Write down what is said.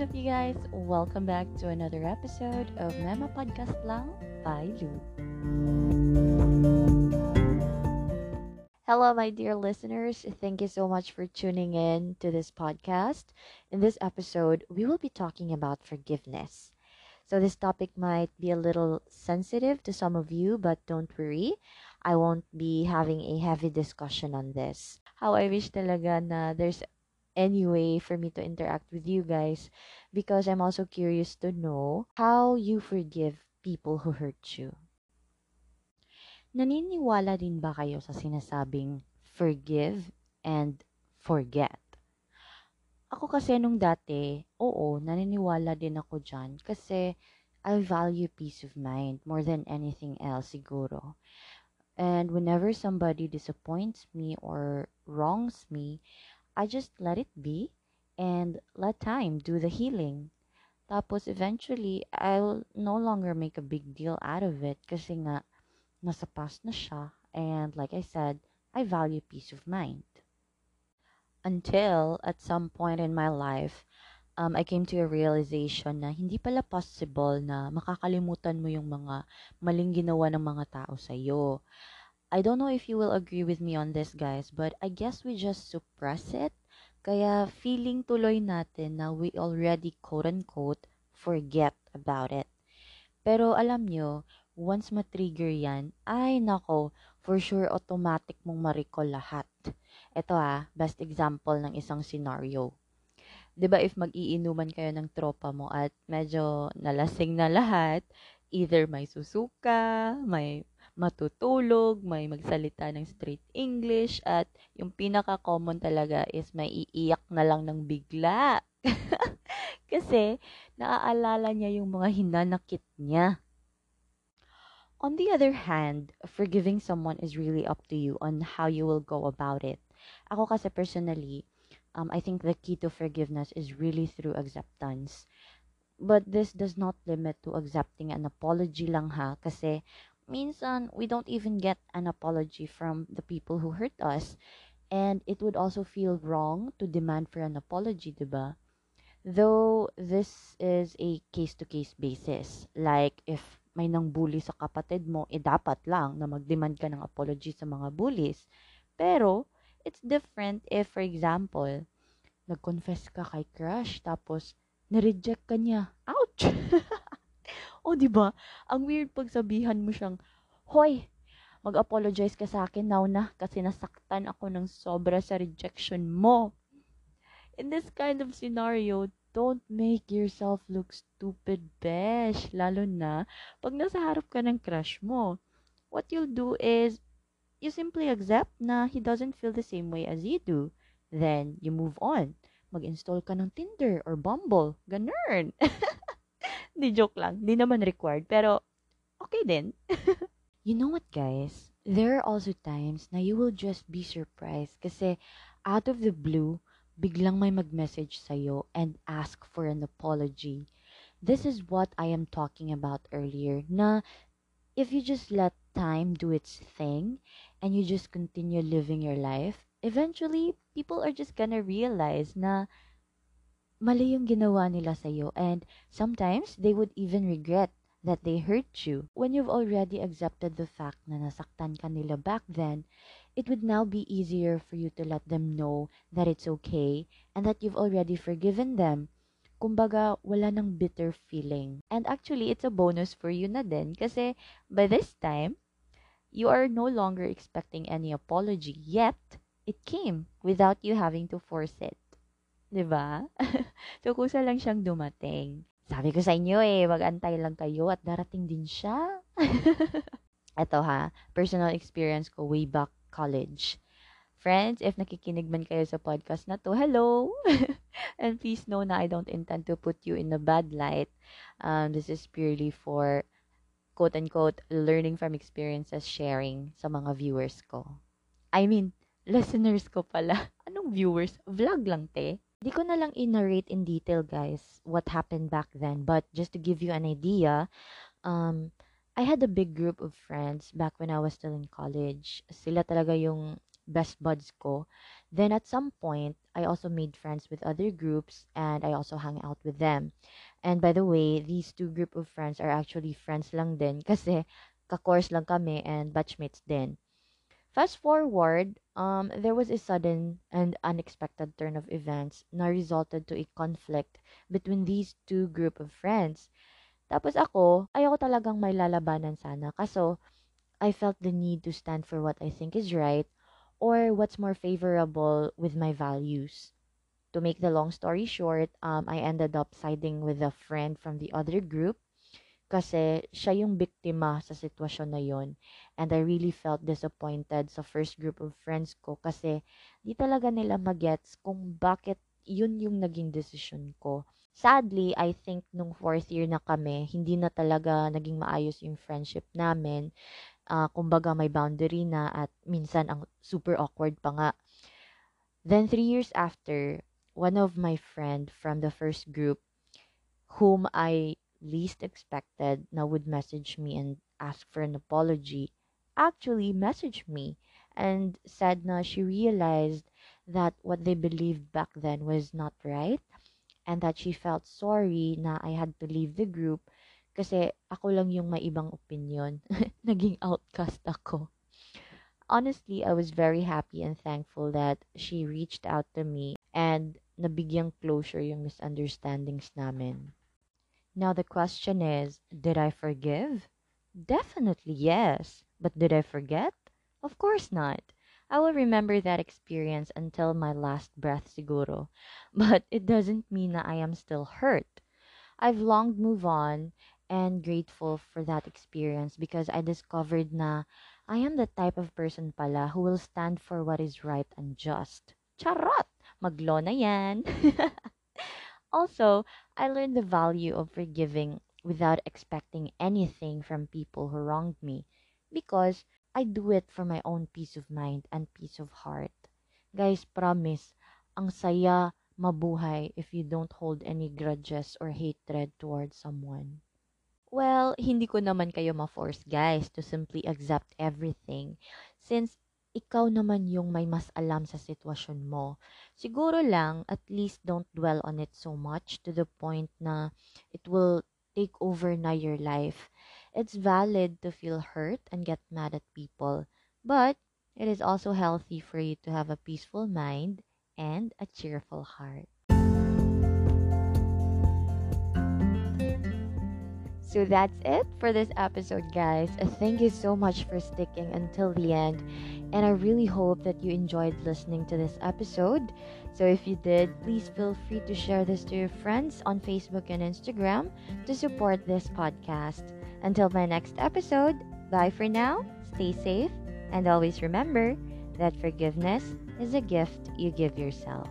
is up, you guys? Welcome back to another episode of Mema Podcast Lang by Lou. Hello, my dear listeners. Thank you so much for tuning in to this podcast. In this episode, we will be talking about forgiveness. So, this topic might be a little sensitive to some of you, but don't worry. I won't be having a heavy discussion on this. How I wish talaga na there's any way for me to interact with you guys because I'm also curious to know how you forgive people who hurt you. Naniniwala din ba kayo sa sinasabing forgive and forget? Ako kasi nung dati, oo, naniniwala din ako dyan kasi I value peace of mind more than anything else siguro. And whenever somebody disappoints me or wrongs me, I just let it be and let time do the healing. Tapos eventually, I'll no longer make a big deal out of it kasi nga, nasa past na siya. And like I said, I value peace of mind. Until at some point in my life, um, I came to a realization na hindi pala possible na makakalimutan mo yung mga maling ginawa ng mga tao sa iyo. I don't know if you will agree with me on this, guys, but I guess we just suppress it. Kaya feeling tuloy natin na we already quote-unquote forget about it. Pero alam nyo, once matrigger yan, ay nako, for sure automatic mong ma-recall lahat. Ito ah, best example ng isang scenario. 'Di ba if mag-iinuman kayo ng tropa mo at medyo nalasing na lahat, either may susuka, may matutulog, may magsalita ng straight English, at yung pinaka-common talaga is may iiyak na lang ng bigla. Kasi, naaalala niya yung mga hinanakit niya. On the other hand, forgiving someone is really up to you on how you will go about it. Ako kasi personally, um, I think the key to forgiveness is really through acceptance. But this does not limit to accepting an apology lang ha, kasi minsan we don't even get an apology from the people who hurt us. And it would also feel wrong to demand for an apology, diba? Though this is a case-to-case basis. Like, if may nang bully sa kapatid mo, eh dapat lang na mag-demand ka ng apology sa mga bullies. Pero, it's different if, for example, nag-confess ka kay crush, tapos, nireject ka niya. Ouch! o, di ba? Ang weird pag sabihan mo siyang, Hoy, mag-apologize ka sa akin now na kasi nasaktan ako ng sobra sa rejection mo. In this kind of scenario, don't make yourself look stupid, besh. Lalo na pag nasa harap ka ng crush mo. What you'll do is, you simply accept na he doesn't feel the same way as you do. Then, you move on. Mag-install ka ng Tinder or Bumble. Ganun. Di joke lang. Di naman required. Pero, okay din. You know what, guys? There are also times na you will just be surprised kasi out of the blue, biglang may mag-message sa'yo and ask for an apology. This is what I am talking about earlier na if you just let time do its thing and you just continue living your life, eventually, people are just gonna realize na mali yung ginawa nila sa'yo and sometimes they would even regret that they hurt you. When you've already accepted the fact na nasaktan ka nila back then, it would now be easier for you to let them know that it's okay and that you've already forgiven them. Kumbaga, wala nang bitter feeling. And actually, it's a bonus for you na din kasi by this time, you are no longer expecting any apology, yet it came without you having to force it. 'Di ba? so kusa lang siyang dumating. Sabi ko sa inyo eh, mag-antay lang kayo at darating din siya. Ito ha, personal experience ko way back college. Friends, if nakikinig man kayo sa podcast na to, hello! And please know na I don't intend to put you in a bad light. Um, this is purely for quote-unquote learning from experiences sharing sa mga viewers ko. I mean, listeners ko pala. Anong viewers? Vlog lang, te. Di ko na lang i-narrate in detail, guys, what happened back then. But just to give you an idea, um, I had a big group of friends back when I was still in college. Sila talaga yung best buds ko Then at some point, I also made friends with other groups and I also hung out with them. And by the way, these two group of friends are actually friends lang din kasi ka-course lang kami and batchmates din. Fast forward, um, there was a sudden and unexpected turn of events na resulted to a conflict between these two group of friends. Tapos ako, ayoko talagang may lalabanan sana. Kaso, I felt the need to stand for what I think is right or what's more favorable with my values. To make the long story short, um, I ended up siding with a friend from the other group kasi siya yung biktima sa sitwasyon na yon. And I really felt disappointed sa first group of friends ko kasi di talaga nila magets kung bakit yun yung naging decision ko. Sadly, I think nung fourth year na kami, hindi na talaga naging maayos yung friendship namin uh, kumbaga may boundary na at minsan ang super awkward pa nga. Then three years after, one of my friend from the first group whom I least expected na would message me and ask for an apology actually messaged me and said na she realized that what they believed back then was not right and that she felt sorry na I had to leave the group kasi ako lang yung may ibang opinion. Naging outcast ako. Honestly, I was very happy and thankful that she reached out to me and nabigyang closure yung misunderstandings namin. Now the question is, did I forgive? Definitely yes. But did I forget? Of course not. I will remember that experience until my last breath siguro. But it doesn't mean that I am still hurt. I've long moved on and grateful for that experience because I discovered na I am the type of person pala who will stand for what is right and just. Charot! Maglo na yan! also, I learned the value of forgiving without expecting anything from people who wronged me because I do it for my own peace of mind and peace of heart. Guys, promise, ang saya mabuhay if you don't hold any grudges or hatred towards someone. Well, hindi ko naman kayo ma-force guys to simply accept everything since ikaw naman yung may mas alam sa sitwasyon mo. Siguro lang, at least don't dwell on it so much to the point na it will take over na your life. It's valid to feel hurt and get mad at people, but it is also healthy for you to have a peaceful mind and a cheerful heart. So that's it for this episode, guys. Thank you so much for sticking until the end. And I really hope that you enjoyed listening to this episode. So if you did, please feel free to share this to your friends on Facebook and Instagram to support this podcast. Until my next episode, bye for now, stay safe, and always remember that forgiveness is a gift you give yourself.